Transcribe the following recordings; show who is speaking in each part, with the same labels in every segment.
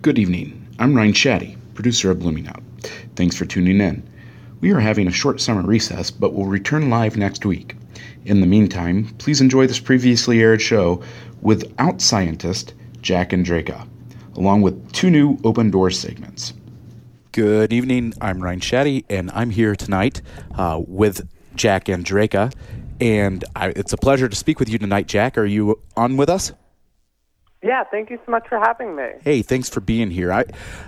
Speaker 1: Good evening. I'm Ryne Shadday, producer of Blooming Out. Thanks for tuning in. We are having a short summer recess, but will return live next week. In the meantime, please enjoy this previously aired show without Scientist Jack Andraka, along with two new Open door segments.
Speaker 2: Good evening. I'm Ryne Shadday, and I'm here tonight uh, with Jack Andraka. And I, it's a pleasure to speak with you tonight, Jack. Are you on with us?
Speaker 3: Yeah, thank you so much for having me.
Speaker 2: Hey, thanks for being here. I,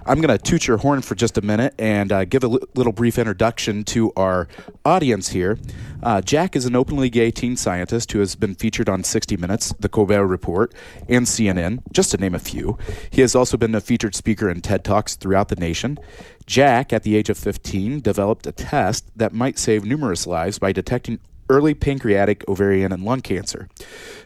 Speaker 2: I'm going to toot your horn for just a minute and uh, give a little brief introduction to our audience here. Uh, Jack is an openly gay teen scientist who has been featured on 60 Minutes, The Colbert Report, and CNN, just to name a few. He has also been a featured speaker in TED Talks throughout the nation. Jack, at the age of 15, developed a test that might save numerous lives by detecting early pancreatic, ovarian, and lung cancer.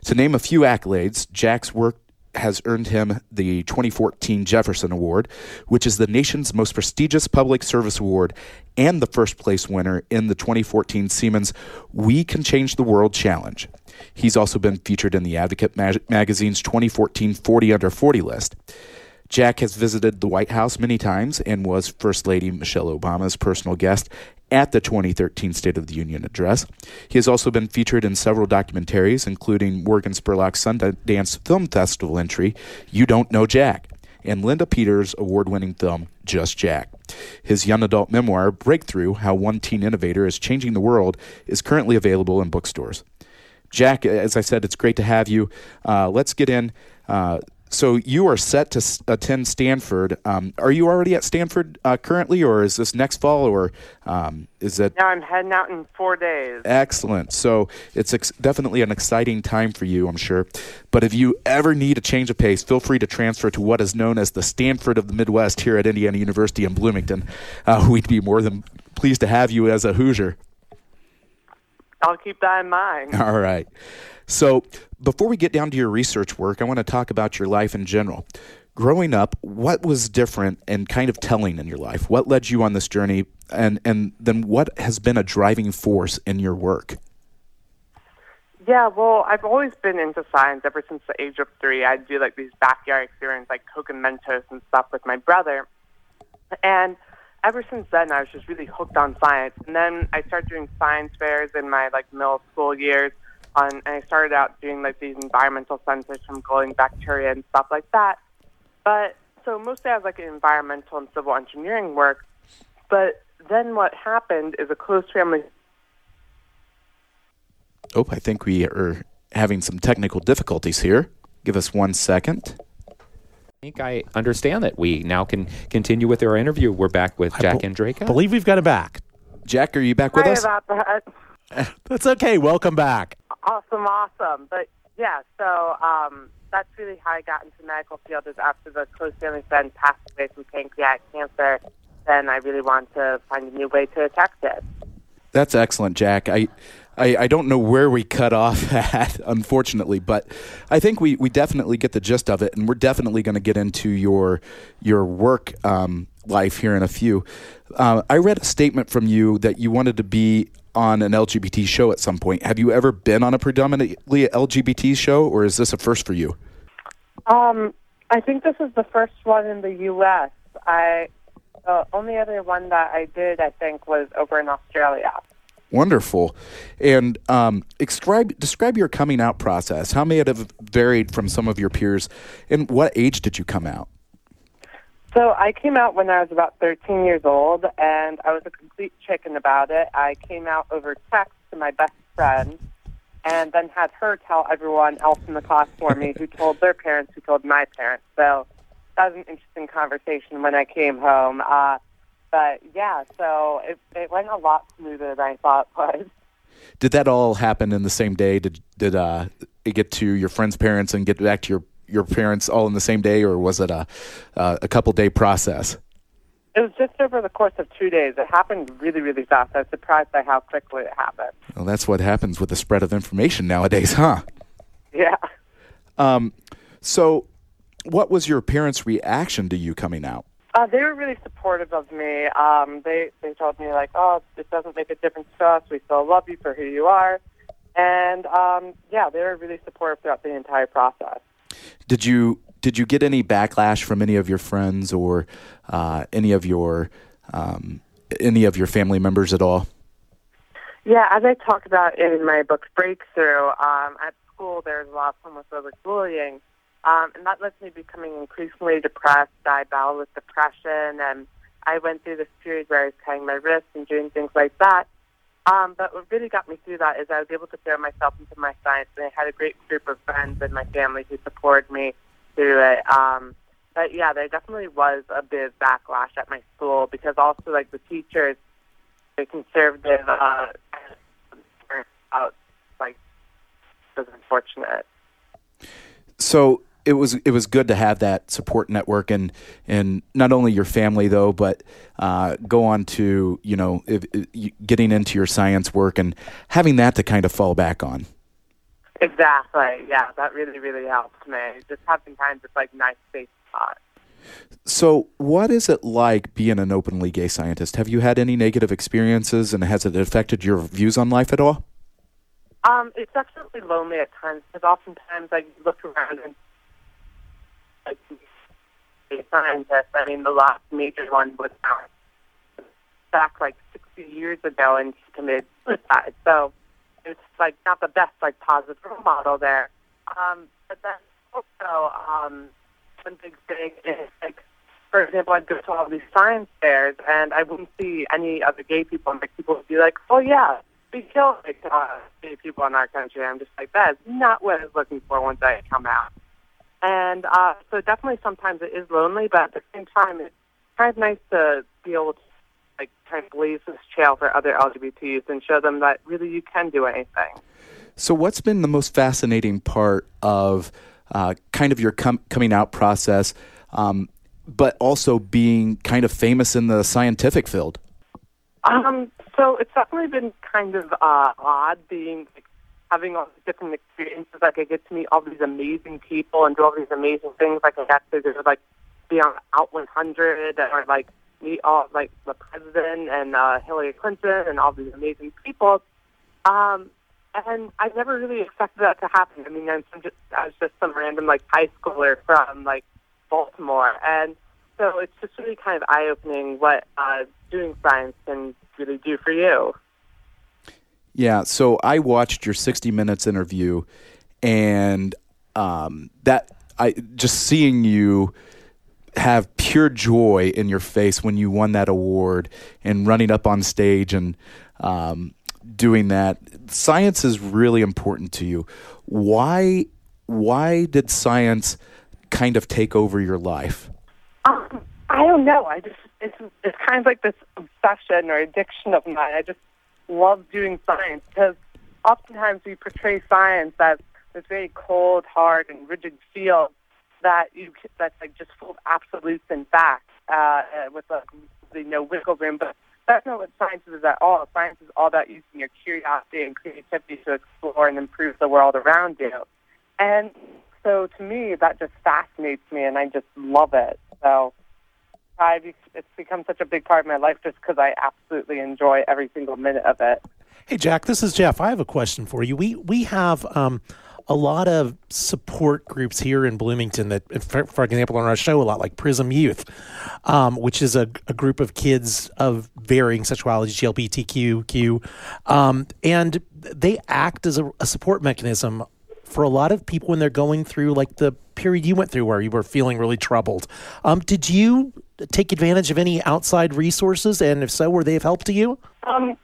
Speaker 2: To name a few accolades, Jack's work has earned him the 2014 Jefferson Award, which is the nation's most prestigious public service award and the first place winner in the 2014 Siemens We Can Change the World Challenge. He's also been featured in the Advocate mag- magazine's 2014 40 Under 40 list. Jack has visited the White House many times and was First Lady Michelle Obama's personal guest at the 2013 State of the Union address. He has also been featured in several documentaries, including Morgan Spurlock's Sundance Film Festival entry, You Don't Know Jack, and Linda Peters' award winning film, Just Jack. His young adult memoir, Breakthrough How One Teen Innovator is Changing the World, is currently available in bookstores. Jack, as I said, it's great to have you. Uh, let's get in. Uh, so you are set to attend Stanford. Um, are you already at Stanford uh, currently, or is this next fall, or um, is that
Speaker 3: Now I'm heading out in four days.
Speaker 2: excellent? So it's ex- definitely an exciting time for you, I'm sure. But if you ever need a change of pace, feel free to transfer to what is known as the Stanford of the Midwest here at Indiana University in Bloomington. Uh, we'd be more than pleased to have you as a Hoosier.
Speaker 3: I'll keep that in mind.
Speaker 2: All right. So, before we get down to your research work, I want to talk about your life in general. Growing up, what was different and kind of telling in your life? What led you on this journey? And, and then what has been a driving force in your work?
Speaker 3: Yeah, well, I've always been into science ever since the age of three. I'd do like these backyard experiments like Coke and Mentos and stuff with my brother. And ever since then, I was just really hooked on science. And then I started doing science fairs in my like middle school years. On, and I started out doing like these environmental sensors from glowing bacteria and stuff like that. But so mostly I was like in environmental and civil engineering work. But then what happened is a close family
Speaker 2: Oh, I think we are having some technical difficulties here. Give us one second.
Speaker 4: I think I understand that we now can continue with our interview. We're back with Jack
Speaker 5: be-
Speaker 4: Andraka.
Speaker 5: believe we've got it back.
Speaker 2: Jack, are you back with
Speaker 3: Sorry
Speaker 2: us?
Speaker 3: about that.
Speaker 5: That's okay. Welcome back.
Speaker 3: Awesome, awesome. But yeah, so um, that's really how I got into the medical field. Is after the close family friend passed away from pancreatic cancer, then I really wanted to find a new way to attack it.
Speaker 2: That's excellent, Jack. I, I, I don't know where we cut off at, unfortunately, but I think we, we definitely get the gist of it, and we're definitely going to get into your your work um, life here in a few. Uh, I read a statement from you that you wanted to be on an LGBT show at some point. Have you ever been on a predominantly LGBT show, or is this a first for you?
Speaker 3: Um, I think this is the first one in the U.S. I the only other one that I did, I think, was over in Australia.
Speaker 2: Wonderful. And um, describe describe your coming out process. How may it have varied from some of your peers? And what age did you come out?
Speaker 3: So I came out when I was about 13 years old, and I was a complete chicken about it. I came out over text to my best friend, and then had her tell everyone else in the class for me, who told their parents, who told my parents. So that was an interesting conversation when I came home. Uh, but yeah, so it, it went a lot smoother than I thought it was.
Speaker 2: Did that all happen in the same day? Did did uh, it get to your friend's parents and get back to your your parents all in the same day, or was it a uh, a couple day process?
Speaker 3: It was just over the course of two days. It happened really, really fast. I was surprised by how quickly it happened.
Speaker 2: Well, that's what happens with the spread of information nowadays, huh?
Speaker 3: Yeah.
Speaker 2: Um, so, what was your parents' reaction to you coming out?
Speaker 3: Uh, they were really supportive of me. Um, they they told me like, "Oh, it doesn't make a difference to us. We still love you for who you are," and um, yeah, they were really supportive throughout the entire process.
Speaker 2: Did you did you get any backlash from any of your friends or uh, any of your um, any of your family members at all?
Speaker 3: Yeah, as I talked about in my book Breakthrough, um, at school there's a lot of homophobic bullying, um, and that led to me becoming increasingly depressed. I battled with depression, and I went through this period where I was cutting my wrists and doing things like that. Um, but what really got me through that is I was able to throw myself into my science, and I had a great group of friends and my family who supported me through it. Um, but yeah, there definitely was a bit of backlash at my school because also like the teachers, the conservative, uh, out like was unfortunate.
Speaker 2: So it was it was good to have that support network and and not only your family though, but uh, go on to you know if, if, getting into your science work and having that to kind of fall back on.
Speaker 3: Exactly. Yeah, that really really helped me. Just having kind of like nice safe spot.
Speaker 2: So, what is it like being an openly gay scientist? Have you had any negative experiences, and has it affected your views on life at all?
Speaker 3: Um, it's definitely lonely at times because oftentimes I look around and like scientists. I mean, the last major one was back like 60 years ago, and he committed suicide. So it's like not the best like positive role model there. Um, but then also um, one big thing is like, for example, I'd go to all these science fairs, and I wouldn't see any other gay people, and like people would be like, "Oh yeah." We kill like, uh, gay people in our country. I'm just like, that's not what I was looking for once I come out. And uh, so definitely sometimes it is lonely, but at the same time, it's kind of nice to be able to like kind of blaze this trail for other LGBT youth and show them that really you can do anything.
Speaker 2: So, what's been the most fascinating part of uh, kind of your com- coming out process, um, but also being kind of famous in the scientific field?
Speaker 3: Um, so it's definitely been kind of uh, odd being like, having all these different experiences. Like I get to meet all these amazing people and do all these amazing things. Like I got to like be on Out 100 or like meet all like the president and uh, Hillary Clinton and all these amazing people. Um, and I never really expected that to happen. I mean, I'm just I was just some random like high schooler from like Baltimore, and so it's just really kind of eye opening what uh, doing science can really do for you.
Speaker 2: Yeah, so I watched your 60 Minutes interview, and um, that I just seeing you have pure joy in your face when you won that award and running up on stage and um, doing that. Science is really important to you. Why? Why did science kind of take over your life?
Speaker 3: Um, I don't know. I just it's it's kind of like this obsession or addiction of mine. I just love doing science because oftentimes we portray science as this very cold, hard, and rigid field that you that's like just full of absolutes and facts uh, with like you know wiggle room. But that's not what science is at all. Science is all about using your curiosity and creativity to explore and improve the world around you. And so to me, that just fascinates me, and I just love it. So I've, it's become such a big part of my life just because I absolutely enjoy every single minute of it.
Speaker 5: Hey, Jack, this is Jeff. I have a question for you. We we have um, a lot of support groups here in Bloomington that, for, for example, on our show a lot, like Prism Youth, um, which is a, a, group of kids of varying sexuality, LGBTQ, um, and they act as a, a support mechanism for a lot of people when they're going through like the period you went through where you were feeling really troubled. Um, did you take advantage of any outside resources, and if so, were they of help to you?
Speaker 3: Um,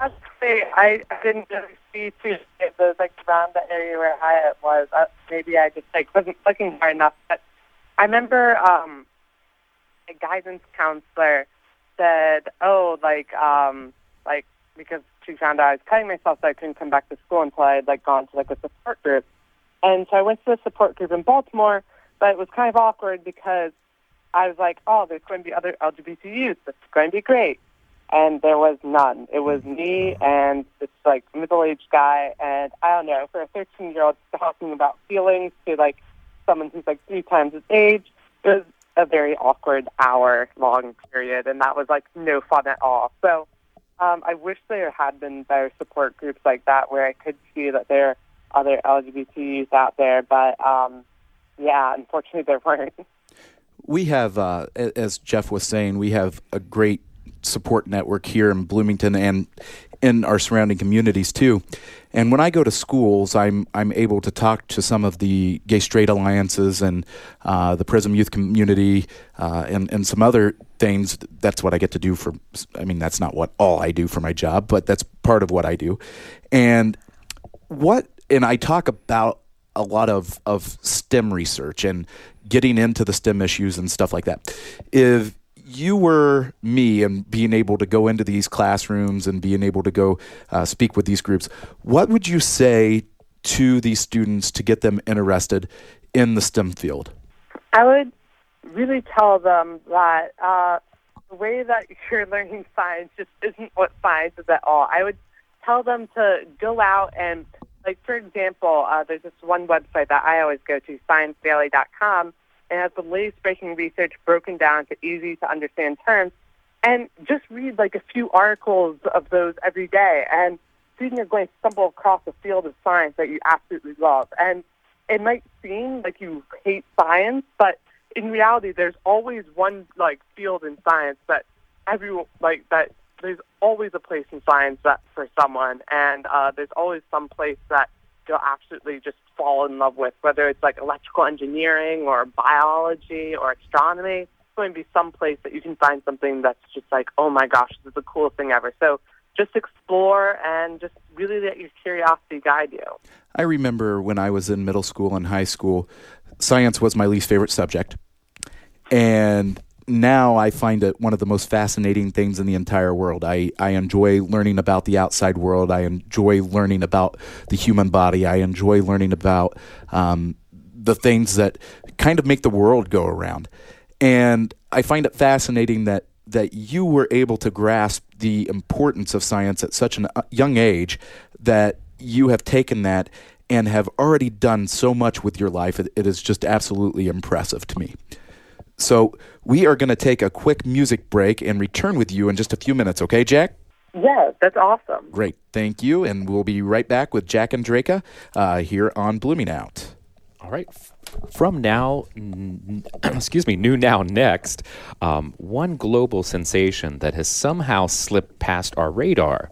Speaker 3: I'd say I, I didn't really see too those like around the area where I was. Uh, maybe I just like wasn't looking hard enough. But I remember um, a guidance counselor said, "Oh, like um, like because she found out I was cutting myself, so I couldn't come back to school until I had like gone to like a support group." And so I went to a support group in Baltimore, but it was kind of awkward because I was like, oh, there's going to be other LGBT youth. This is going to be great. And there was none. It was me and this like middle-aged guy, and I don't know, for a 13-year-old talking about feelings to like someone who's like three times his age, it was a very awkward hour-long period, and that was like no fun at all. So um, I wish there had been better support groups like that where I could see that there are other LGBT youth out there, but um, yeah, unfortunately there weren't.
Speaker 2: We have, uh, as Jeff was saying, we have a great support network here in Bloomington and in our surrounding communities too. And when I go to schools, I'm I'm able to talk to some of the gay straight alliances and uh, the Prism Youth community uh, and and some other things. That's what I get to do for. I mean, that's not what all I do for my job, but that's part of what I do. And what and I talk about a lot of of STEM research and getting into the STEM issues and stuff like that. If you were me and being able to go into these classrooms and being able to go uh, speak with these groups, what would you say to these students to get them interested in the STEM field?
Speaker 3: I would really tell them that uh, the way that you're learning science just isn't what science is at all. I would tell them to go out and, like, for example, uh, there's this one website that I always go to, sciencedaily.com and has the latest breaking research broken down to easy to understand terms. And just read like a few articles of those every day, and soon you're going to stumble across a field of science that you absolutely love. And it might seem like you hate science, but in reality, there's always one like field in science that every like that there's always a place in science that for someone, and uh, there's always some place that you'll absolutely just fall in love with, whether it's like electrical engineering or biology or astronomy. It's going to be some place that you can find something that's just like, oh my gosh, this is the coolest thing ever. So just explore and just really let your curiosity guide you.
Speaker 2: I remember when I was in middle school and high school, science was my least favorite subject. And now I find it one of the most fascinating things in the entire world. I, I enjoy learning about the outside world. I enjoy learning about the human body. I enjoy learning about um, the things that kind of make the world go around. And I find it fascinating that that you were able to grasp the importance of science at such a uh, young age that you have taken that and have already done so much with your life. it, it is just absolutely impressive to me. So we are going to take a quick music break and return with you in just a few minutes, okay, Jack?
Speaker 3: Yeah, that's awesome.
Speaker 2: Great. Thank you. And we'll be right back with Jack Andraka uh, here on Blooming Out.
Speaker 4: All right. From now, n- excuse me, new now next, um, one global sensation that has somehow slipped past our radar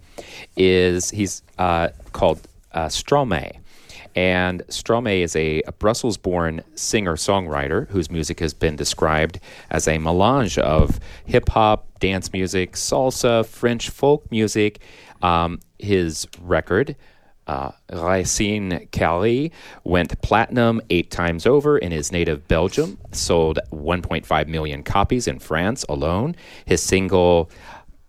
Speaker 4: is he's uh, called uh, Stromae. And Stromae is a, a Brussels born singer songwriter whose music has been described as a melange of hip hop, dance music, salsa, French folk music. Um, his record, uh, Racine Carrée went platinum eight times over in his native Belgium, sold 1.5 million copies in France alone. His single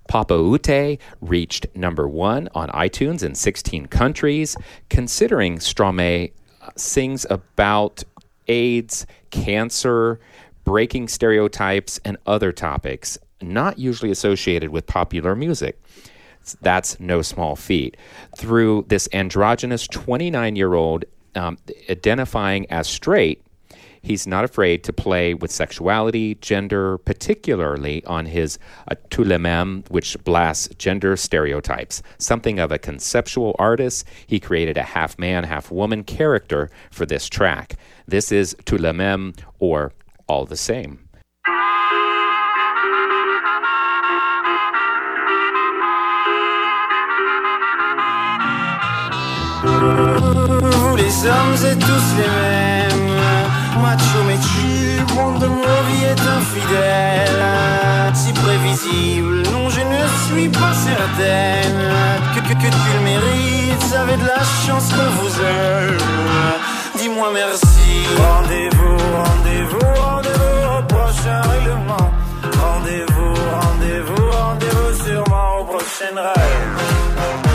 Speaker 4: Papaoutai reached number one on iTunes in 16 countries. Considering Stromae uh, sings about AIDS, cancer, breaking stereotypes, and other topics not usually associated with popular music. That's no small feat. Through this androgynous 29 year old um, identifying as straight, He's not afraid to play with sexuality, gender, particularly on his uh, Tous les mêmes, which blasts gender stereotypes. Something of a conceptual artist, he created a half man, half woman character for this track. This is Tous les mêmes, or All the Same. les hommes et tous les mêmes macho mais tu monde de ma vie est infidèle. Si prévisible, non je ne suis pas certaine Que, que, que tu le mérites, avez de la chance qu'on vous aime Dis-moi merci. Rendez-vous, rendez-vous, rendez-vous au prochain règlement. Rendez-vous, rendez-vous, rendez-vous sûrement au prochain rêve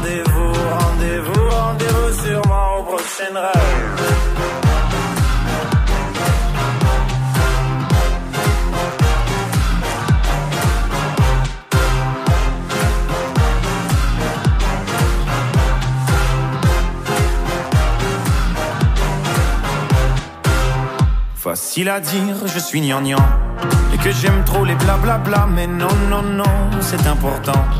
Speaker 6: Rendez-vous, rendez-vous, rendez-vous sûrement au prochain rêve. Facile à dire, je suis gnangnan Et que j'aime trop les blablabla Mais non, non, non, c'est important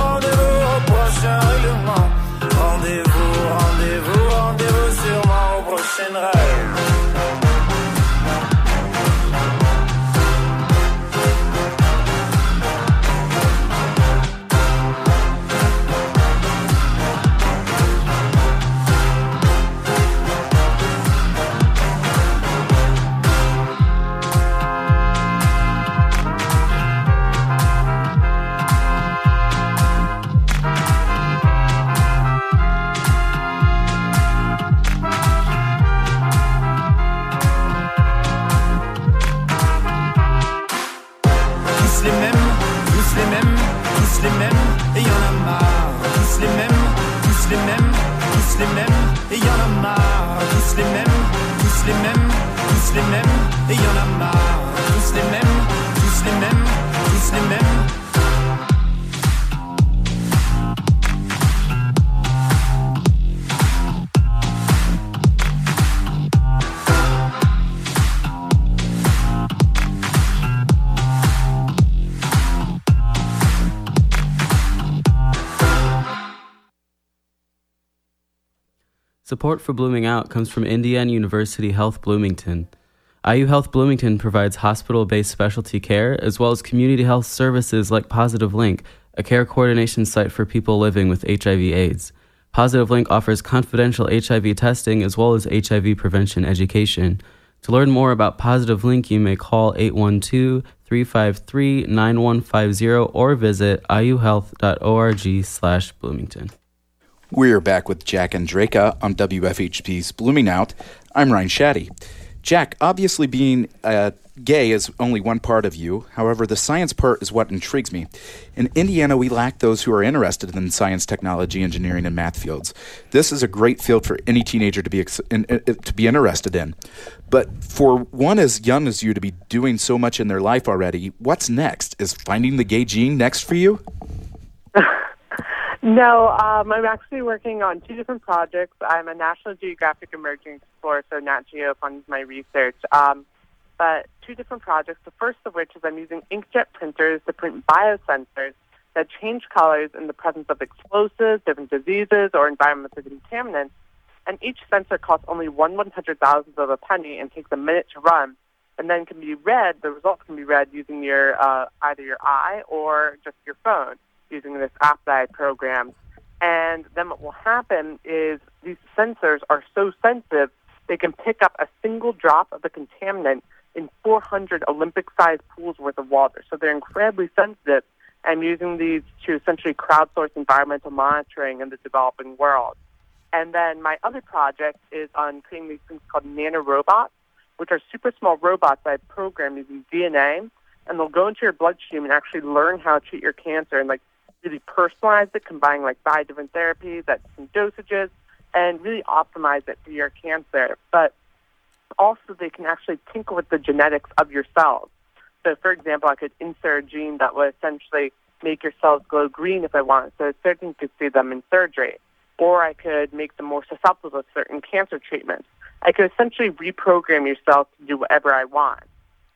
Speaker 6: Rendez-vous, rendez-vous, rendez-vous sûrement au prochain rêve.
Speaker 7: Support for Blooming Out comes from Indiana University Health Bloomington. IU Health Bloomington provides hospital based specialty care as well as community health services like Positive Link, a care coordination site for people living with HIV/AIDS. Positive Link offers confidential HIV testing as well as HIV prevention education. To learn more about Positive Link, you may call 812 353 9150 or visit iuhealth.org slash Bloomington.
Speaker 2: We're back with Jack Andraka on WFHB's Blooming Out. I'm Ryne Shadday. Jack, obviously being uh, gay is only one part of you. However, the science part is what intrigues me. In Indiana, we lack those who are interested in science, technology, engineering, and math fields. This is a great field for any teenager to be ex- in, in, to be interested in. But for one as young as you to be doing so much in their life already, what's next? Is finding the gay gene next for you?
Speaker 3: No, um, I'm actually working on two different projects. I'm a National Geographic Emerging Explorer, so Nat Geo funds my research. Um, but two different projects. The first of which is I'm using inkjet printers to print biosensors that change colors in the presence of explosives, different diseases, or environmental contaminants. And each sensor costs only one one hundred thousandth of a penny and takes a minute to run, and then can be read. The results can be read using your uh, either your eye or just your phone using this I programmed. And then what will happen is these sensors are so sensitive they can pick up a single drop of the contaminant in 400 Olympic-sized pools worth of water. So they're incredibly sensitive. I'm using these to essentially crowdsource environmental monitoring in the developing world. And then my other project is on creating these things called nanorobots, which are super small robots that I programmed using DNA, and they'll go into your bloodstream and actually learn how to treat your cancer and like really personalize it, combining like five different therapies at different dosages, and really optimize it for your cancer. But also, they can actually tinker with the genetics of your cells. So, for example, I could insert a gene that would essentially make your cells glow green if I want, so certain could see them in surgery. Or I could make them more susceptible to certain cancer treatments. I could essentially reprogram your cells to do whatever I want.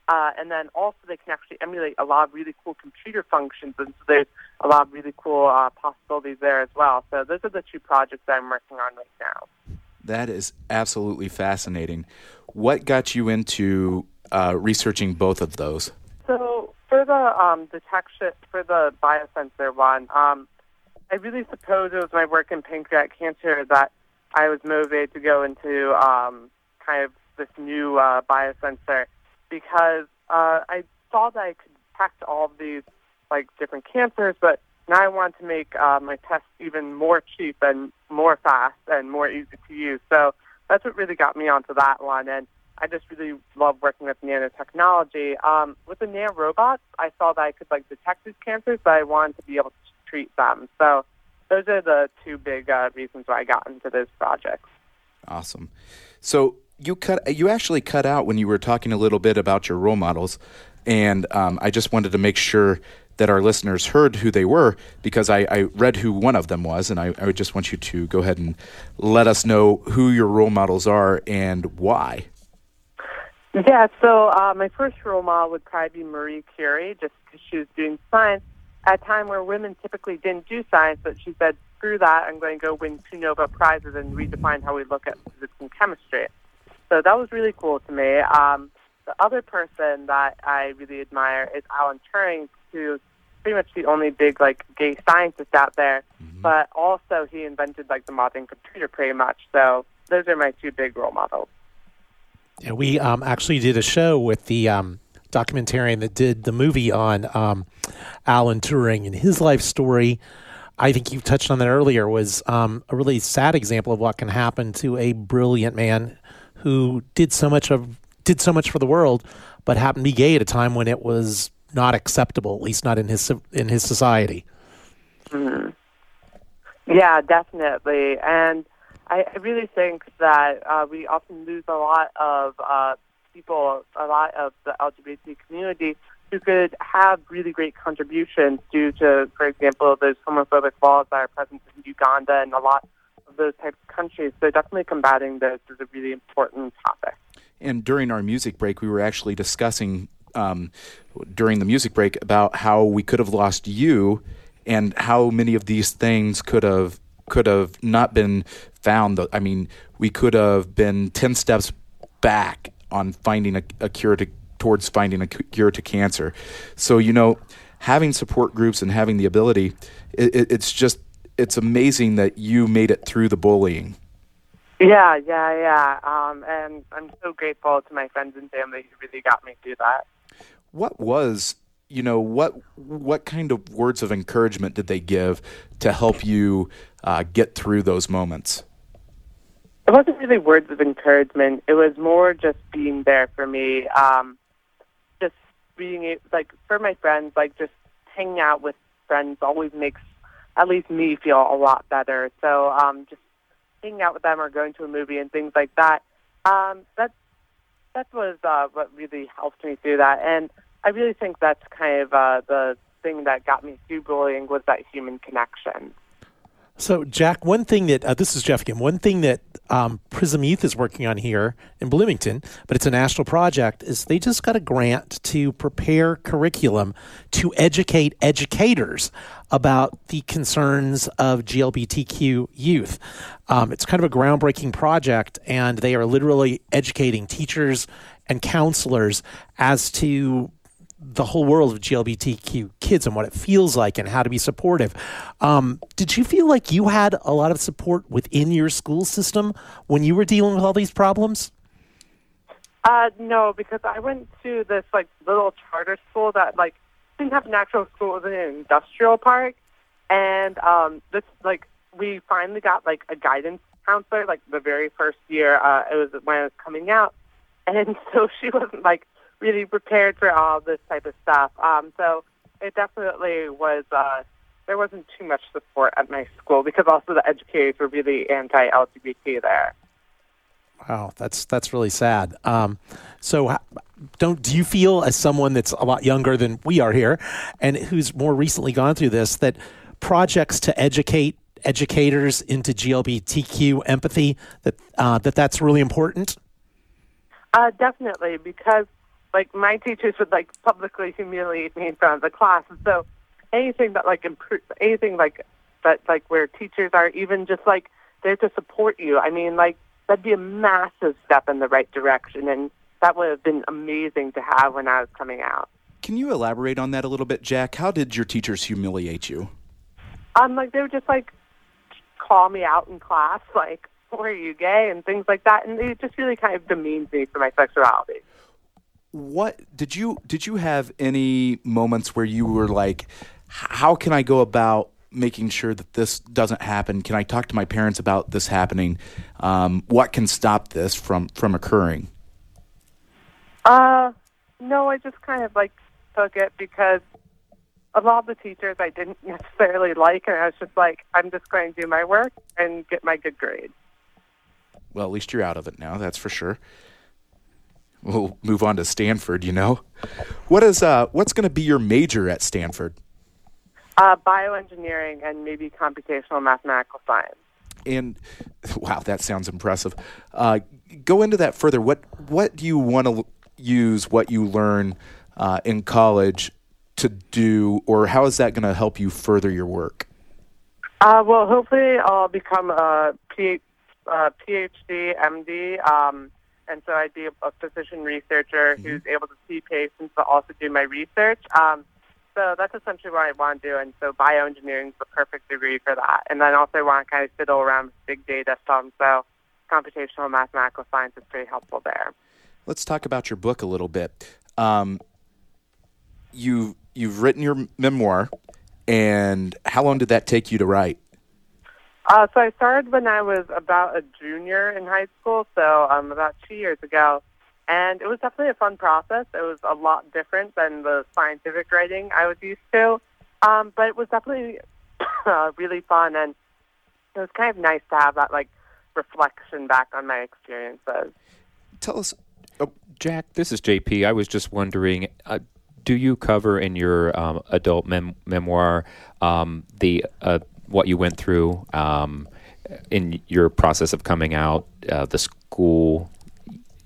Speaker 3: Uh, and then also they can actually emulate a lot of really cool computer functions, and so there's a lot of really cool uh, possibilities there as well. So those are the two projects that I'm working on right now.
Speaker 2: That is absolutely fascinating. What got you into uh, researching both of those?
Speaker 3: So for the um, detection for the biosensor one, um, I really suppose it was my work in pancreatic cancer that I was motivated to go into um, kind of this new uh, biosensor because uh, I saw that I could detect all these like different cancers, but now I want to make uh, my tests even more cheap and more fast and more easy to use. So that's what really got me onto that one. And I just really love working with nanotechnology. Um, with the nano robots, I saw that I could like detect these cancers, but I wanted to be able to treat them. So those are the two big uh, reasons why I got into this project.
Speaker 2: Awesome. So you cut you actually cut out when you were talking a little bit about your role models, and um, I just wanted to make sure that our listeners heard who they were because I, I read who one of them was, and I, I just want you to go ahead and let us know who your role models are and why.
Speaker 3: Yeah, so uh, my first role model would probably be Marie Curie, just because she was doing science at a time where women typically didn't do science, but she said, screw that, I'm going to go win two Nobel Prizes and redefine how we look at physics and chemistry. So that was really cool to me. Um, the other person that I really admire is Alan Turing, who's pretty much the only big like gay scientist out there. Mm-hmm. But also he invented like the modern computer pretty much. So those are my two big role models.
Speaker 5: Yeah, we um, actually did a show with the um, documentarian that did the movie on um, Alan Turing and his life story. I think you touched on that earlier was um, a really sad example of what can happen to a brilliant man who did so much of did so much for the world, but happened to be gay at a time when it was not acceptable, at least not in his in his society.
Speaker 3: Mm-hmm. Yeah, definitely, and I, I really think that uh, we often lose a lot of uh, people, a lot of the LGBT community who could have really great contributions due to, for example, those homophobic laws that are present in Uganda and a lot those types of countries. So definitely combating this is a really important topic.
Speaker 2: And during our music break, we were actually discussing um, during the music break about how we could have lost you and how many of these things could have could have not been found. I mean, we could have been ten steps back on finding a, a cure to towards finding a cure to cancer. So you know, having support groups and having the ability, it, it, it's just it's amazing that you made it through the bullying.
Speaker 3: Yeah, yeah, yeah. Um, and I'm so grateful to my friends and family who really got me through that
Speaker 2: what was you know what what kind of words of encouragement did they give to help you uh, get through those moments?
Speaker 3: It wasn't really words of encouragement. It was more just being there for me. Um, just being like for my friends, like just hanging out with friends always makes at least me feel a lot better. So um, just hanging out with them or going to a movie and things like that. Um, that that was uh, what really helped me through that. And I really think that's kind of uh, the thing that got me through bullying was that human connection.
Speaker 5: So, Jack, one thing that uh, this is Jeff again. One thing that um, Prism Youth is working on here in Bloomington, but it's a national project, is they just got a grant to prepare curriculum to educate educators about the concerns of GLBTQ youth. Um, it's kind of a groundbreaking project, and they are literally educating teachers and counselors as to the whole world of GLBTQ kids and what it feels like and how to be supportive. Um, did you feel like you had a lot of support within your school system when you were dealing with all these problems?
Speaker 3: Uh, no, because I went to this like little charter school that like didn't have an actual school; it was an industrial park, and um, this like we finally got like a guidance counselor like the very first year. Uh, it was when I was coming out, and so she wasn't like really prepared for all this type of stuff. Um, so it definitely was. Uh, there wasn't too much support at my school because also the educators were really anti-LGBT there.
Speaker 5: Wow, that's that's really sad. Um, so, don't do you feel as someone that's a lot younger than we are here and who's more recently gone through this that projects to educate educators into GLBTQ empathy that uh, that that's really important?
Speaker 3: Uh, definitely, because like my teachers would like publicly humiliate me in front of the class, and so anything that like improve anything like that like where teachers are even just like there to support you. I mean, like that'd be a massive step in the right direction, and that would have been amazing to have when I was coming out.
Speaker 2: Can you elaborate on that a little bit, Jack? How did your teachers humiliate you?
Speaker 3: Um, like they would just like call me out in class, like, "Are you gay?" and things like that, and it just really kind of demeans me for my sexuality.
Speaker 2: What did you did you have any moments where you were like, "How can I go about making sure that this doesn't happen? Can I talk to my parents about this happening? Um, what can stop this from from occurring?"
Speaker 3: Uh, no, I just kind of like took it because a lot of the teachers I didn't necessarily like, and I was just like, I'm just going to do my work and get my good grade.
Speaker 2: Well, at least you're out of it now. That's for sure. We'll move on to Stanford. You know, what is uh, what's going to be your major at Stanford?
Speaker 3: Uh, bioengineering and maybe computational mathematical science.
Speaker 2: And wow, that sounds impressive. Uh, go into that further. What what do you want to use what you learn uh, in college to do, or how is that going to help you further your work?
Speaker 3: Uh, well, hopefully, I'll become a P- uh, PhD, MD, um, and so I'd be a, physician researcher mm-hmm. who's able to see patients but also do my research. Um, so that's essentially what I want to do, and so bioengineering is the perfect degree for that. And then also want to kind of fiddle around with big data stuff. So computational mathematical science is pretty helpful there.
Speaker 2: Let's talk about your book a little bit. Um, you you've written your memoir, and how long did that take you to write?
Speaker 3: Uh, so I started when I was about a junior in high school, so um, about two years ago, and it was definitely a fun process. It was a lot different than the scientific writing I was used to, um, but it was definitely uh, really fun, and it was kind of nice to have that like reflection back on my experiences.
Speaker 2: Tell us,
Speaker 4: oh, Jack. This is JP. I was just wondering. Uh, do you cover in your um, adult mem- memoir um, the uh, what you went through um, in your process of coming out, uh, the school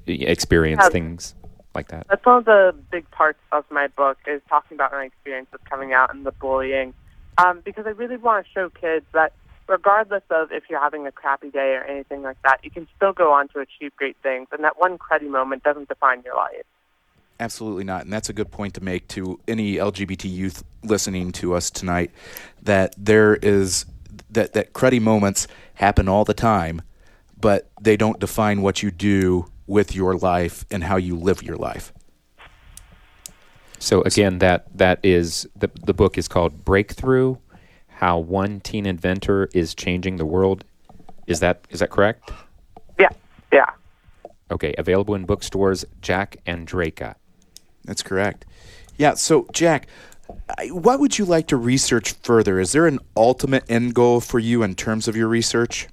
Speaker 4: experience, yeah, things like that?
Speaker 3: That's one of the big parts of my book is talking about my experience of coming out and the bullying, um, because I really want to show kids that regardless of if you're having a crappy day or anything like that, you can still go on to achieve great things, and that one cruddy moment doesn't define your life.
Speaker 2: Absolutely not. And that's a good point to make to any LGBT youth listening to us tonight that there is that, that cruddy moments happen all the time, but they don't define what you do with your life and how you live your life.
Speaker 4: So again, that that is the the book is called Breakthrough: How One Teen Inventor is Changing the World. Is that is that correct?
Speaker 3: Yeah, yeah.
Speaker 4: Okay, available in bookstores. Jack Andraka.
Speaker 2: That's correct. Yeah. So, Jack, what would you like to research further? Is there an ultimate end goal for you in terms of your research?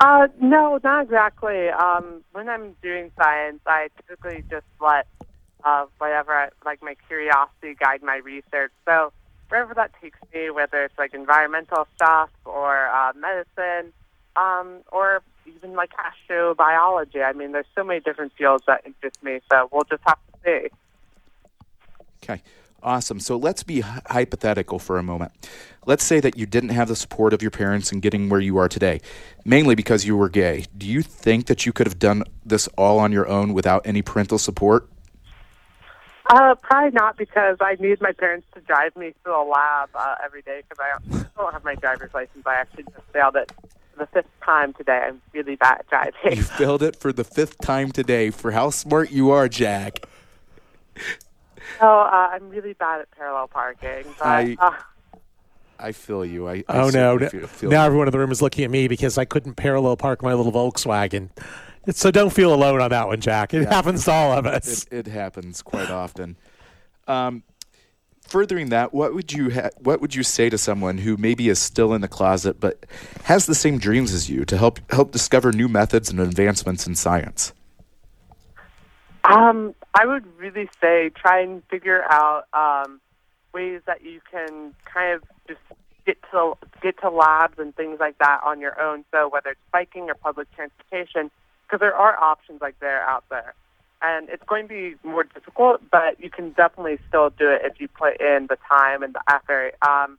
Speaker 3: Uh, no, not exactly. Um, when I'm doing science, I typically just let uh, whatever, I, like my curiosity, guide my research. So wherever that takes me, whether it's like environmental stuff or uh, medicine, um, or even like astrobiology. I mean, there's so many different fields that interest me, so we'll just have to see.
Speaker 2: Okay, awesome. So let's be hypothetical for a moment. Let's say that you didn't have the support of your parents in getting where you are today, mainly because you were gay. Do you think that you could have done this all on your own without any parental support?
Speaker 3: Uh, probably not because I need my parents to drive me to the lab uh, every day because I don't have my driver's license. I actually just failed it the fifth time today. I'm really bad at driving.
Speaker 2: You failed it for the fifth time today. For how smart you are, Jack.
Speaker 3: Oh, uh, I'm really bad at parallel parking. But, I, uh,
Speaker 2: I feel you. I,
Speaker 5: I oh no! Feel, feel now you. everyone in the room is looking at me because I couldn't parallel park my little Volkswagen. So don't feel alone on that one, Jack. It yeah. happens to all of us.
Speaker 2: It, it happens quite often. Um, furthering that, what would you ha- what would you say to someone who maybe is still in the closet but has the same dreams as you to help help discover new methods and advancements in science?
Speaker 3: Um, I would really say try and figure out um, ways that you can kind of just get to get to labs and things like that on your own. So whether it's biking or public transportation, because there are options like there out there, and it's going to be more difficult, but you can definitely still do it if you put in the time and the effort. Um,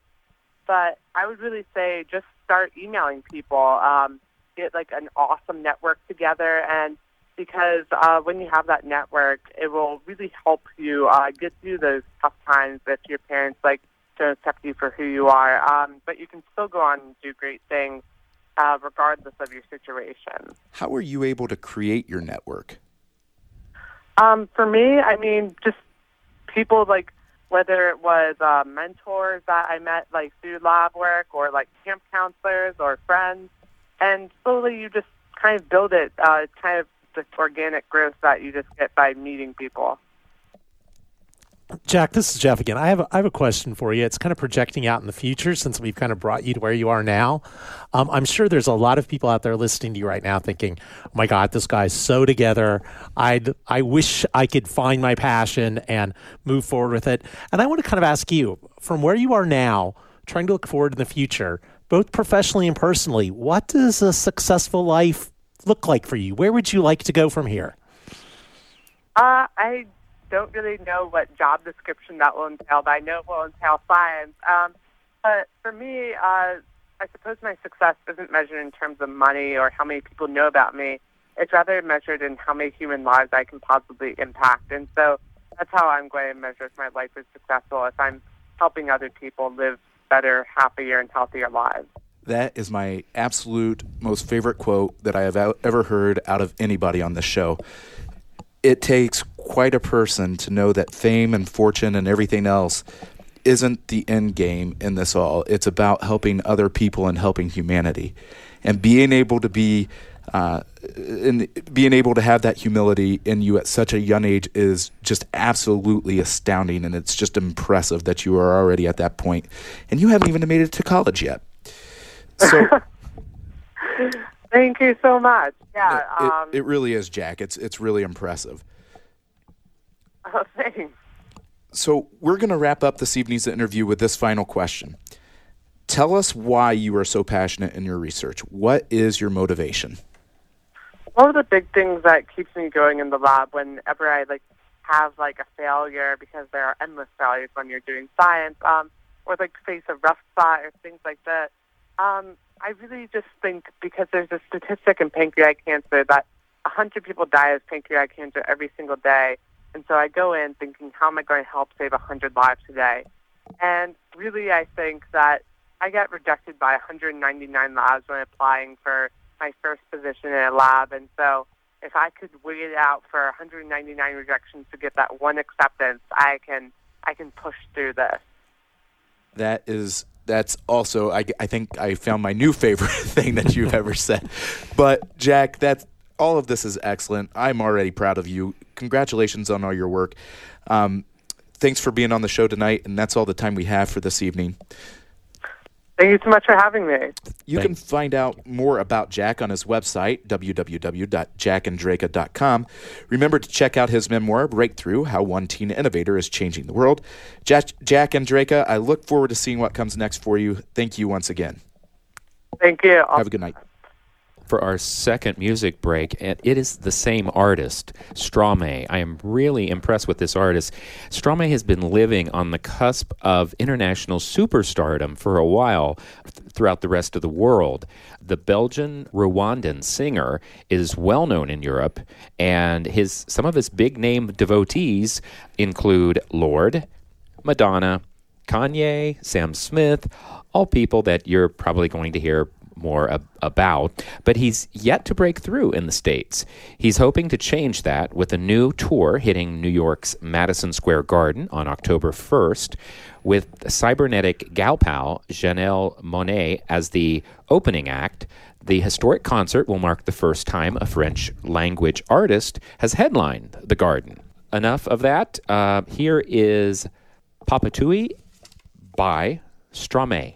Speaker 3: but I would really say just start emailing people, um, get like an awesome network together, and because uh, when you have that network, it will really help you uh, get through those tough times if your parents like don't accept you for who you are. Um, but you can still go on and do great things uh, regardless of your situation.
Speaker 2: How were you able to create your network?
Speaker 3: Um, for me, I mean, just people like whether it was uh, mentors that I met like through lab work or like camp counselors or friends, and slowly you just kind of build it. Uh, it's kind of the organic growth that you just get by meeting people.
Speaker 5: Jack, this is Jeff again. I have a, I have a question for you. It's kind of projecting out in the future since we've kind of brought you to where you are now. Um, I'm sure there's a lot of people out there listening to you right now thinking, "Oh my God, this guy's so together. I'd I wish I could find my passion and move forward with it." And I want to kind of ask you, from where you are now, trying to look forward in the future, both professionally and personally, what does a successful life look like for you? Where would you like to go from here?
Speaker 3: Uh, I don't really know what job description that will entail, but I know it will entail science. Um, but for me, uh, I suppose my success isn't measured in terms of money or how many people know about me. It's rather measured in how many human lives I can possibly impact. And so that's how I'm going to measure if my life is successful, if I'm helping other people live better, happier, and healthier lives.
Speaker 2: That is my absolute most favorite quote that I have ever heard out of anybody on this show. It takes quite a person to know that fame and fortune and everything else isn't the end game in this all. It's about helping other people and helping humanity. And being able to be uh, and being able to have that humility in you at such a young age is just absolutely astounding. And it's just impressive that you are already at that point. And you haven't even made it to college yet. So
Speaker 3: thank you so much. Yeah
Speaker 2: it,
Speaker 3: um,
Speaker 2: it, it really is jack. It's it's really impressive
Speaker 3: Oh, thanks.
Speaker 2: So we're going to wrap up this evening's interview with this final question. Tell us why you are so passionate in your research. What is your motivation?
Speaker 3: One of the big things that keeps me going in the lab whenever I like have like a failure because there are endless failures when you're doing science, um, or like face a rough spot or things like that. Um, I really just think because there's a statistic in pancreatic cancer that 100 people die of pancreatic cancer every single day and so I go in thinking, how am I going to help save 100 lives today? And really, I think that I get rejected by 199 labs when applying for my first position in a lab. And so if I could wait it out for 199 rejections to get that one acceptance, I can I can push through this.
Speaker 2: That is that's also I, I think I found my new favorite thing that you've ever said. But Jack, that's all of this is excellent. I'm already proud of you. Congratulations on all your work. Um, thanks for being on the show tonight, and that's all the time we have for this evening.
Speaker 3: Thank you so much for having me.
Speaker 2: You Thanks. can find out more about Jack on his website, www.jackandraka.com. Remember to check out his memoir, Breakthrough How One Teen Innovator is Changing the World. Jack, Jack Andraka, I look forward to seeing what comes next for you. Thank you once again.
Speaker 3: Thank you.
Speaker 2: Have a good night
Speaker 4: for our second music break, and it is the same artist, Stromae. I am really impressed with this artist. Stromae has been living on the cusp of international superstardom for a while th- throughout the rest of the world. The Belgian Rwandan singer is well known in Europe, and his some of his big name devotees include Lorde, Madonna, Kanye, Sam Smith, all people that you're probably going to hear more ab- about, but he's yet to break through in the States. He's hoping to change that with a new tour hitting New York's Madison Square Garden on October 1st, with cybernetic gal pal Janelle Monáe as the opening act. The historic concert will mark the first time a French language artist has headlined the garden. Enough of that. Uh, here is Papaoutai by Stromae.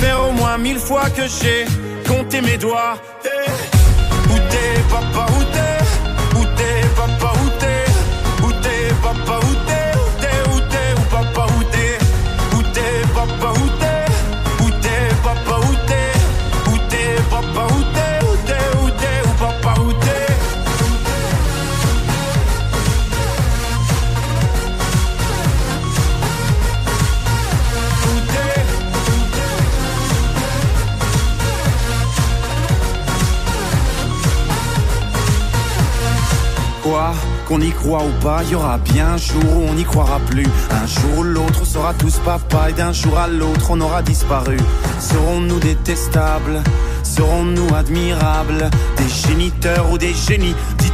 Speaker 6: faire au moins mille fois que j'ai compté mes doigts. Eh, Où t'es papa, Qu'on y croit ou pas, y aura bien un jour où on n'y croira plus. Un jour ou l'autre, on sera tous papa et d'un jour à l'autre, on aura disparu. Serons-nous détestables Serons-nous admirables Des géniteurs ou des génies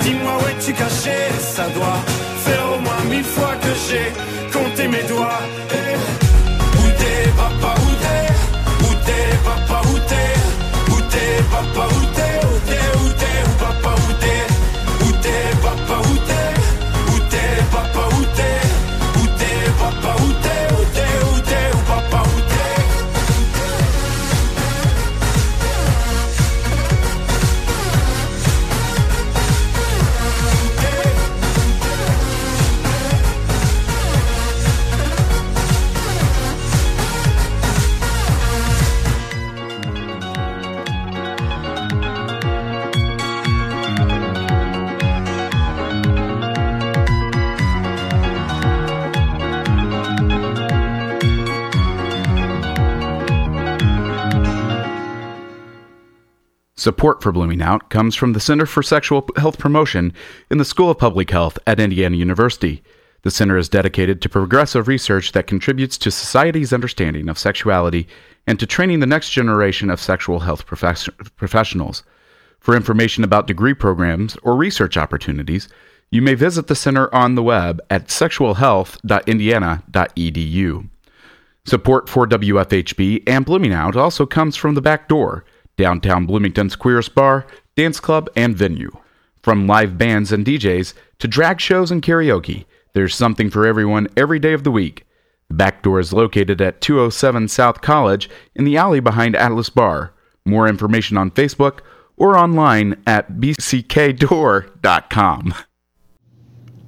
Speaker 6: dis-moi où es-tu caché? Ça doit faire au moins mille fois que j'ai compté mes doigts. Eh, Où t'es papa, où t'es? Où t'es papa, où t'es? Où t'es papa, Où
Speaker 2: Support for Blooming Out comes from the Center for Sexual Health Promotion in the School of Public Health at Indiana University. The center is dedicated to progressive research that contributes to society's understanding of sexuality and to training the next generation of sexual health profes- professionals. For information about degree programs or research opportunities, you may visit the center on the web at sexualhealth.indiana.edu. Support for WFHB and Blooming Out also comes from the back door, downtown Bloomington's queerest bar, dance club, and venue. From live bands and DJs to drag shows and karaoke, there's something for everyone every day of the week. The back door is located at 207 South College in the alley behind Atlas Bar. More information on Facebook or online at bckdoor.com.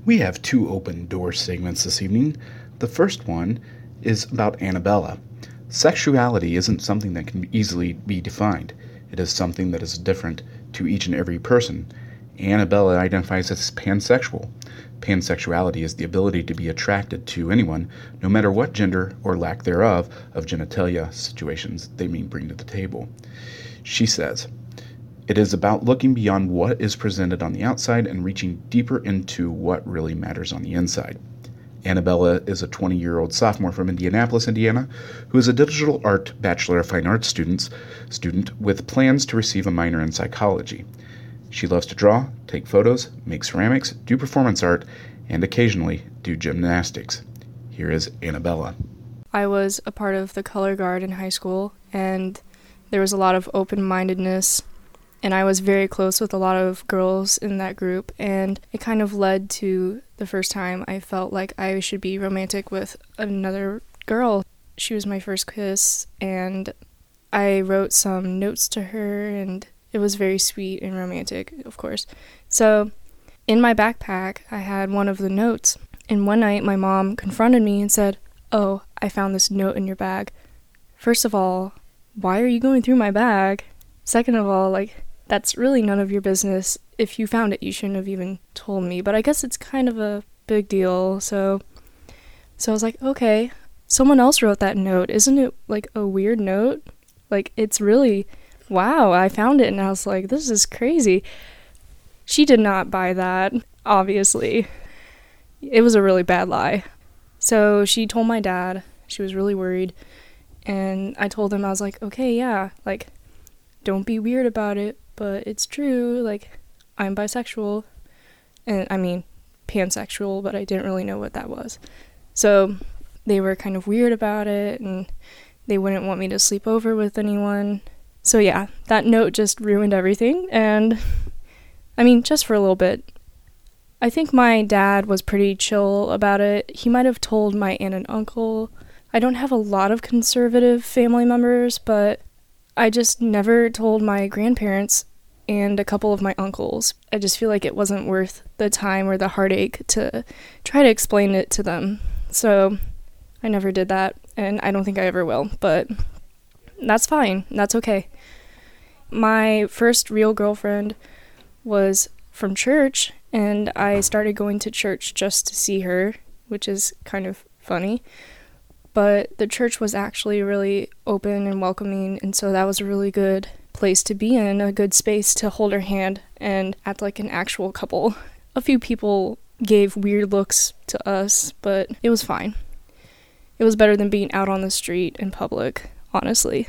Speaker 2: We have two open door segments this evening. The first one is about Annabella. Sexuality isn't something that can easily be defined. It is something that is different to each and every person. Annabella identifies as pansexual. Pansexuality is the ability to be attracted to anyone, no matter what gender or lack thereof of genitalia situations they may bring to the table. She says, it is about looking beyond what is presented on the outside and reaching deeper into what really matters on the inside. Annabella is a 20 year old sophomore from Indianapolis, Indiana, who is a digital art Bachelor of Fine Arts student, student with plans to receive a minor in psychology. She loves to draw, take photos, make ceramics, do performance art, and occasionally do gymnastics. Here is Annabella.
Speaker 8: I was a part of the color guard in high school, and there was a lot of open mindedness and I was very close with a lot of girls in that group, and it kind of led to the first time I felt like I should be romantic with another girl. She was my first kiss, and I wrote some notes to her, and it was very sweet and romantic, of course. So, in my backpack, I had one of the notes, and one night my mom confronted me and said, Oh, I found this note in your bag. First of all, why are you going through my bag? Second of all, like, that's really none of your business. If you found it, you shouldn't have even told me. But I guess it's kind of a big deal. So so I was like, "Okay, someone else wrote that note. Isn't it like a weird note? Like it's really wow, I found it." And I was like, "This is crazy." She did not buy that, obviously. It was a really bad lie. So she told my dad. She was really worried. And I told him I was like, "Okay, yeah, like don't be weird about it, but it's true. Like, I'm bisexual. And I mean, pansexual, but I didn't really know what that was. So they were kind of weird about it and they wouldn't want me to sleep over with anyone. So yeah, that note just ruined everything. And I mean, just for a little bit. I think my dad was pretty chill about it. He might have told my aunt and uncle. I don't have a lot of conservative family members, but I just never told my grandparents and a couple of my uncles. I just feel like it wasn't worth the time or the heartache to try to explain it to them. So I never did that, and I don't think I ever will, but that's fine. That's okay. My first real girlfriend was from church, and I started going to church just to see her, which is kind of funny but the church was actually really open and welcoming, and so that was a really good place to be in, a good space to hold her hand and act like an actual couple. A few people gave weird looks to us, but it was fine. It was better than being out on the street in public, honestly.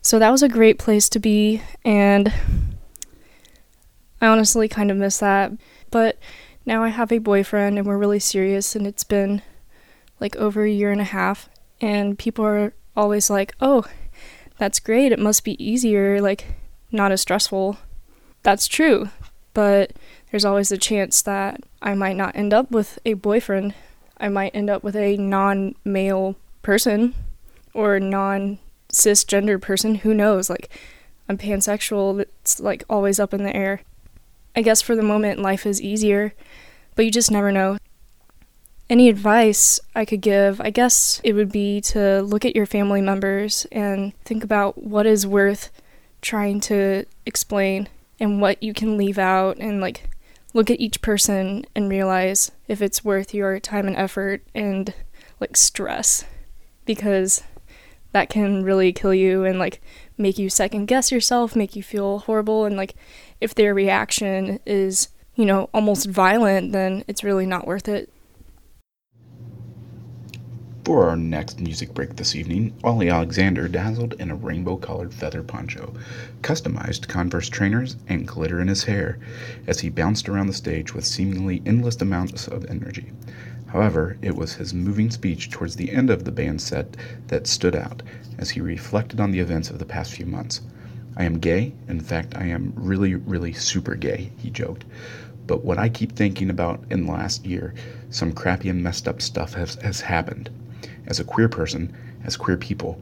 Speaker 8: So that was a great place to be, and I honestly kind of miss that. But now I have a boyfriend, and we're really serious, and it's been like over a year and a half, and people are always like, "Oh, that's great. It must be easier, like not as stressful." That's true, but there's always a chance that I might not end up with a boyfriend. I might end up with a non-male person or non cisgender person, who knows? Like I'm pansexual, it's like always up in the air. I guess for the moment life is easier, but you just never know. Any advice I could give, I guess it would be to look at your family members and think about what is worth trying to explain and what you can leave out and like look at each person and realize if it's worth your time and effort and like stress because that can really kill you and like make you second guess yourself, make you feel horrible and like if their reaction is, you know, almost violent, then it's really not worth it.
Speaker 2: For our next music break this evening, Ollie Alexander dazzled in a rainbow colored feather poncho, customized Converse trainers, and glitter in his hair as he bounced around the stage with seemingly endless amounts of energy. However, it was his moving speech towards the end of the band's set that stood out as he reflected on the events of the past few months. I am gay. In fact, I am really, really super gay, he joked. But what I keep thinking about in the last year, some crappy and messed up stuff has, has happened as a queer person, as queer people,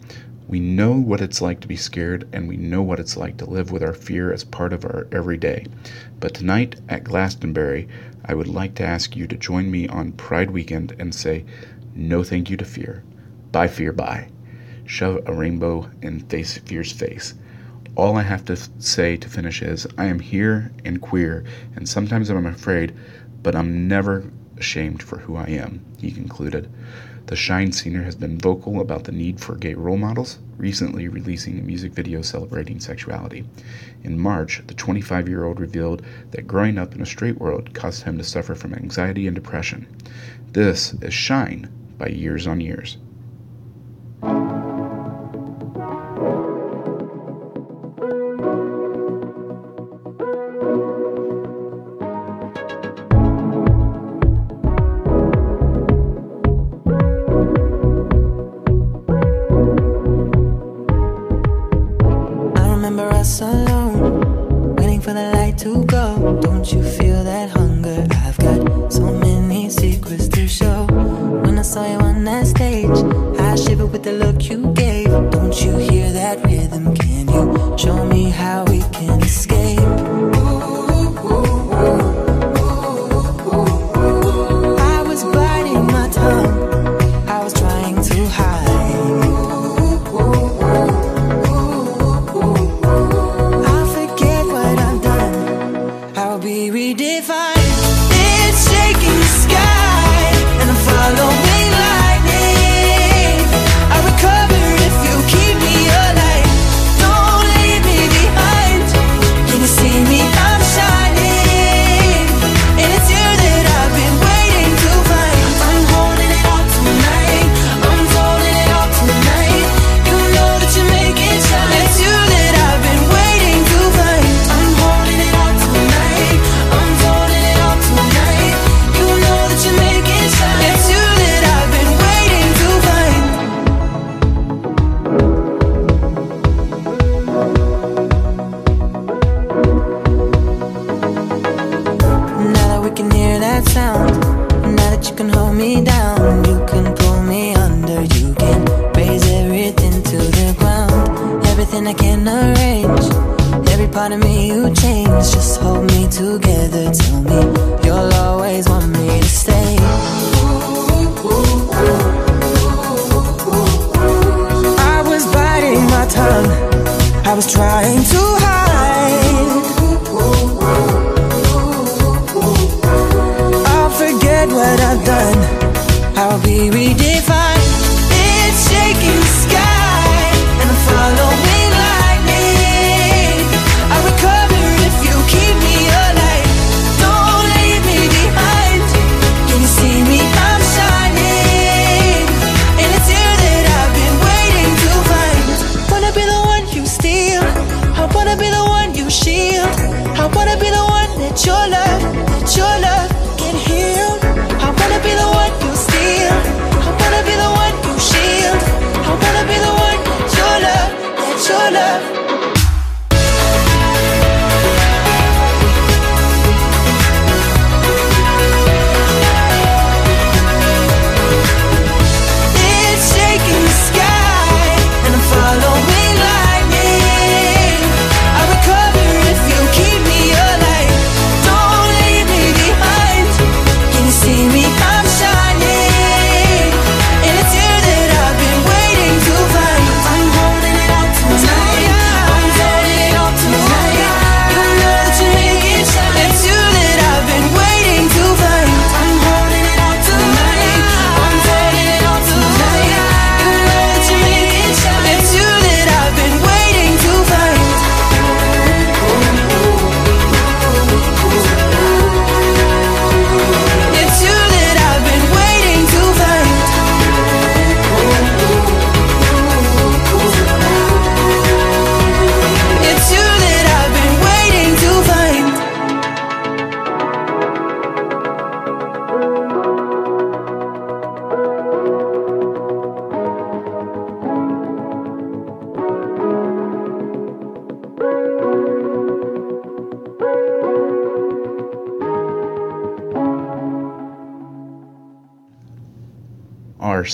Speaker 2: we know what it's like to be scared and we know what it's like to live with our fear as part of our everyday. But tonight at Glastonbury, I would like to ask you to join me on Pride Weekend and say, no thank you to fear. Bye, fear, bye. Shove a rainbow in face fear's face. All I have to say to finish is, I am here and queer, and sometimes I'm afraid, but I'm never
Speaker 1: ashamed for who I am, he concluded. The Shine singer has been vocal about the need for gay role models, recently releasing a music video celebrating sexuality. In March, the 25 year old revealed that growing up in a straight world caused him to suffer from anxiety and depression. This is Shine by Years & Years.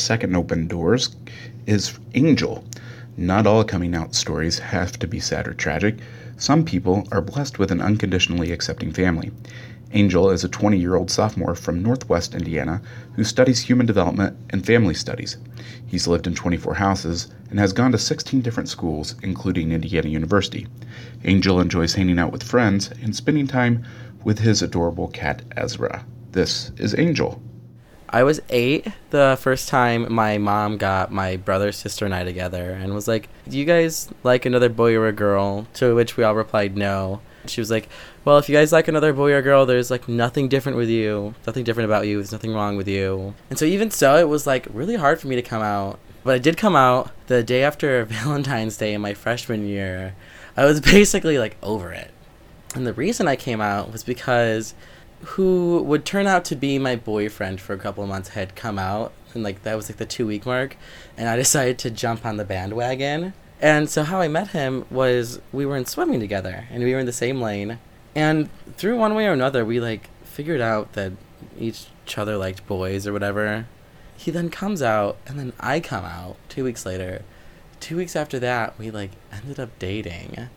Speaker 1: second open doors is Angel. Not all coming out stories have to be sad or tragic. Some people are blessed with an unconditionally accepting family. Angel is a 20 year old sophomore from Northwest Indiana who studies human development and family studies. He's lived in 24 houses and has gone to 16 different schools, including Indiana University. Angel enjoys hanging out with friends and spending time with his adorable cat, Ezra.
Speaker 2: This is Angel.
Speaker 9: I was eight the first time my mom got my brother, sister, and I together and was like, Do you guys like another boy or a girl? To which we all replied no. She was like, Well, if you guys like another boy or girl, there's like nothing different with you, nothing different about you, there's nothing wrong with you. And so, even so, it was like really hard for me to come out. But I did come out the day after Valentine's Day in my freshman year. I was basically like over it. And the reason I came out was because who would turn out to be my boyfriend for a couple of months had come out and like that was like the two week mark and i decided to jump on the bandwagon. And so how i met him was we were in swimming together and we were in the same lane and through one way or another we like figured out that each other liked boys or whatever. He then comes out and then i come out two weeks later. Two weeks after that we like ended up dating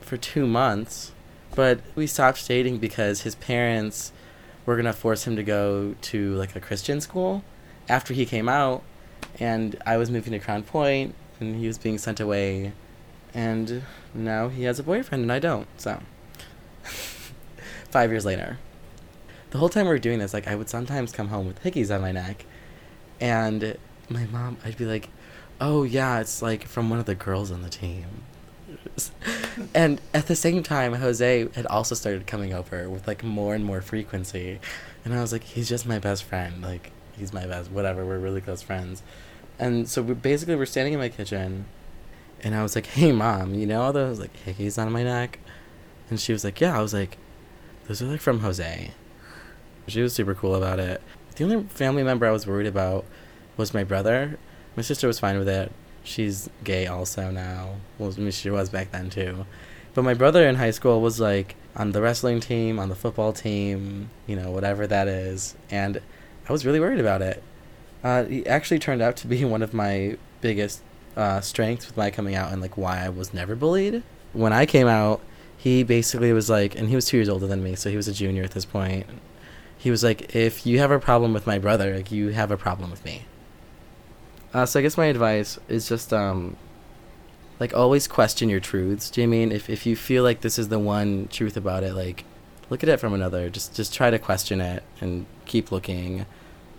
Speaker 9: for two months but we stopped dating because his parents were gonna force him to go to like a Christian school after he came out, and I was moving to Crown Point, and he was being sent away, and now he has a boyfriend and I don't. So five years later, the whole time we were doing this, like I would sometimes come home with hickeys on my neck, and my mom, I'd be like, "Oh yeah, it's like from one of the girls on the team." and at the same time, Jose had also started coming over with like more and more frequency, and I was like, he's just my best friend. Like he's my best, whatever. We're really close friends, and so we basically we're standing in my kitchen, and I was like, hey mom, you know all those like hickeys on my neck, and she was like, yeah. I was like, those are like from Jose. She was super cool about it. The only family member I was worried about was my brother. My sister was fine with it she's gay also now. Well, I mean, she was back then too. But my brother in high school was like on the wrestling team, on the football team, you know, whatever that is. And I was really worried about it. Uh, he actually turned out to be one of my biggest uh, strengths with my coming out and like why I was never bullied. When I came out, he basically was like, and he was two years older than me, so he was a junior at this point. He was like, if you have a problem with my brother, like you have a problem with me. Uh, so I guess my advice is just um, like always question your truths. Do you mean if if you feel like this is the one truth about it, like look at it from another. Just just try to question it and keep looking,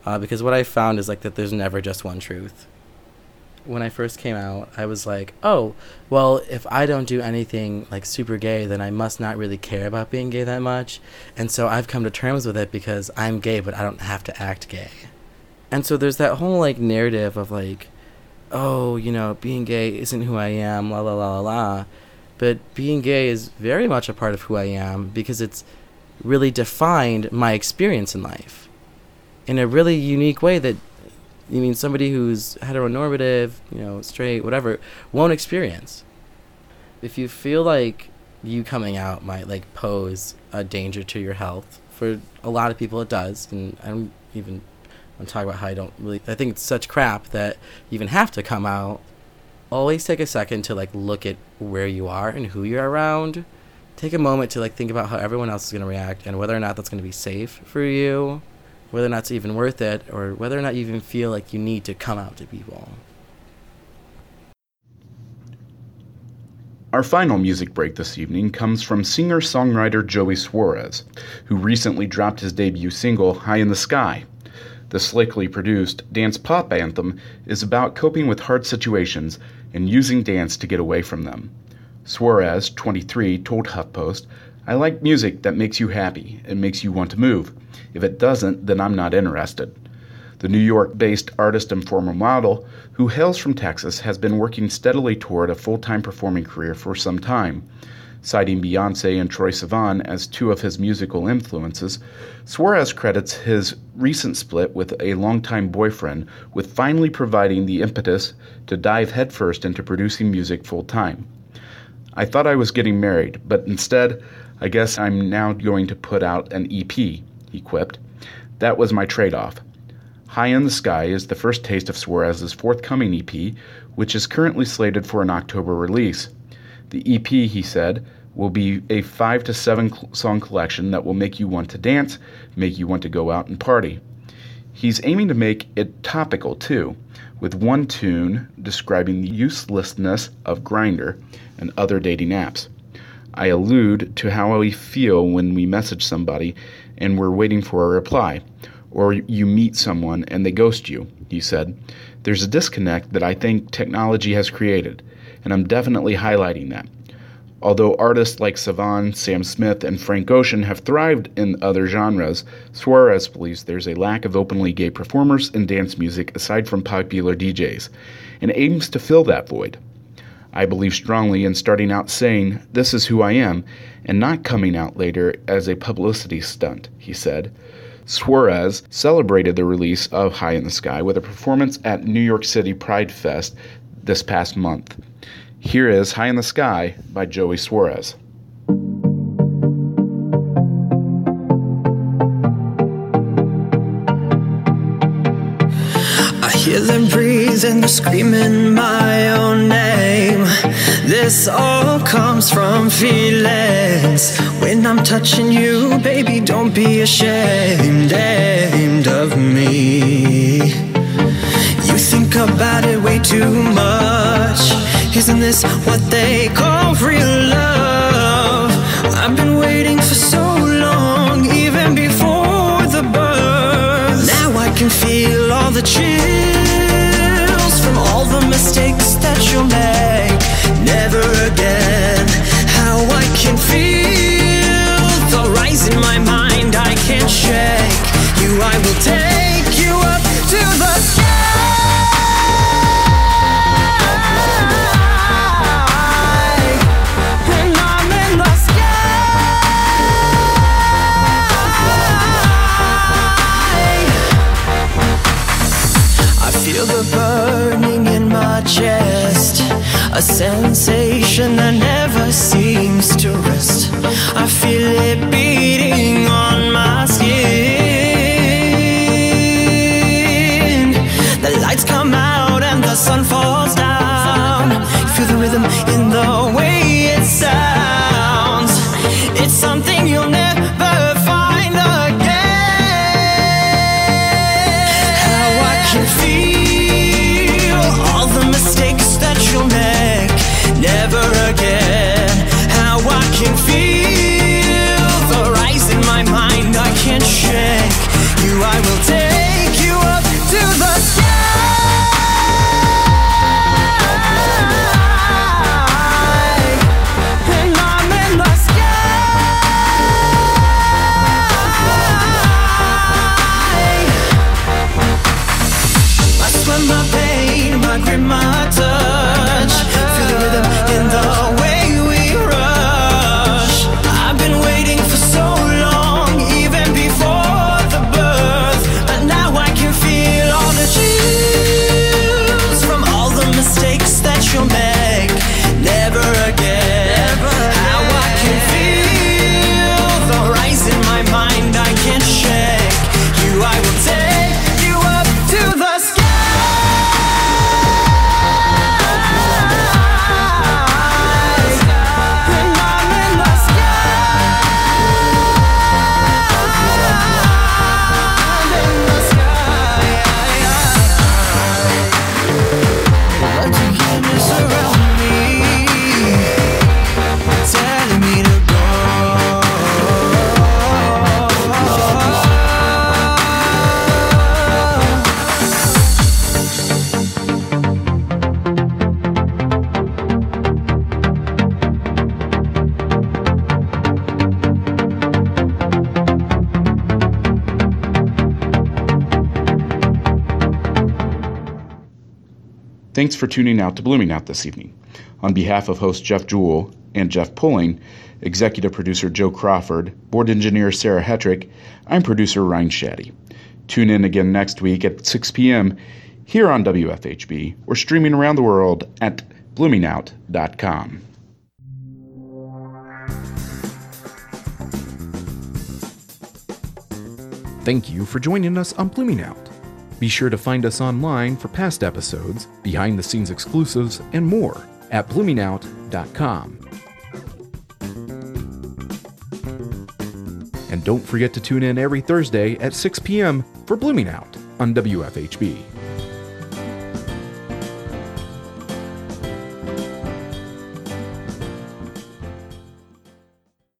Speaker 9: uh, because what I found is like that there's never just one truth. When I first came out, I was like, oh, well, if I don't do anything like super gay, then I must not really care about being gay that much, and so I've come to terms with it because I'm gay, but I don't have to act gay and so there's that whole like narrative of like oh you know being gay isn't who i am la la la la la. But being gay is very much a part of who i am because it's really defined my experience in life in a really unique way that you mean somebody who's heteronormative you know straight whatever won't experience. If you feel like you coming out might like pose a danger to your health for a lot of people it does and i don't even I'm talking about how I don't really. I think it's such crap that you even have to come out. Always take a second to like look at where you are and who you're around. Take a moment to like think about how everyone else is going to react and whether or not that's going to be safe for you, whether or not it's even worth it, or whether or not you even feel like you need to come out to people.
Speaker 2: Our final music break this evening comes from singer songwriter Joey Suarez, who recently dropped his debut single, High in the Sky. The slickly produced dance pop anthem is about coping with hard situations and using dance to get away from them. Suarez, 23, told HuffPost, I like music that makes you happy and makes you want to move. If it doesn't, then I'm not interested. The New York based artist and former model, who hails from Texas, has been working steadily toward a full time performing career for some time. Citing Beyonce and Troye Sivan as two of his musical influences, Suarez credits his recent split with a longtime boyfriend with finally providing the impetus to dive headfirst into producing music full time. I thought I was getting married, but instead, I guess I'm now going to put out an EP, he quipped. That was my trade off. High in the Sky is the first taste of Suarez's forthcoming EP, which is currently slated for an October release. The EP, he said, will be a five to seven song collection that will make you want to dance, make you want to go out and party. He's aiming to make it topical too, with one tune describing the uselessness of Grindr and other dating apps. I allude to how we feel when we message somebody and we're waiting for a reply. Or you meet someone and they ghost you, he said. There's a disconnect that I think technology has created, and I'm definitely highlighting that. Although artists like Sivan, Sam Smith, and Frank Ocean have thrived in other genres, Suarez believes there's a lack of openly gay performers in dance music aside from popular DJs, and aims to fill that void. I believe strongly in starting out saying, This is who I am, and not coming out later as a publicity stunt, he said. Suarez celebrated the release of High in the Sky with a performance at New York City Pride Fest this past month. Here is High in the Sky by Joey Suarez.
Speaker 10: I hear them breathing, they're screaming my own name. This all comes from feelings. When I'm touching you, baby, don't be ashamed, ashamed of me. You think about it way too much. Isn't this what they call real love? I've been waiting for so long, even before the birth. Now I can feel all the chills from all the mistakes that you'll make.
Speaker 2: Thanks for tuning out to Blooming Out this evening. On behalf of host Jeff Jewel and Jeff Poling, executive producer Joe Crawford, board engineer Sarah Hetrick, I'm producer Ryne Shadday. Tune in again next week at 6 p.m. here on WFHB or streaming around the world at bloomingout.com.
Speaker 11: Thank you for joining us on Blooming Out. Be sure to find us online for past episodes, behind the scenes exclusives, and more at bloomingout.com. And don't forget to tune in every Thursday at 6 p.m. for Blooming Out on WFHB.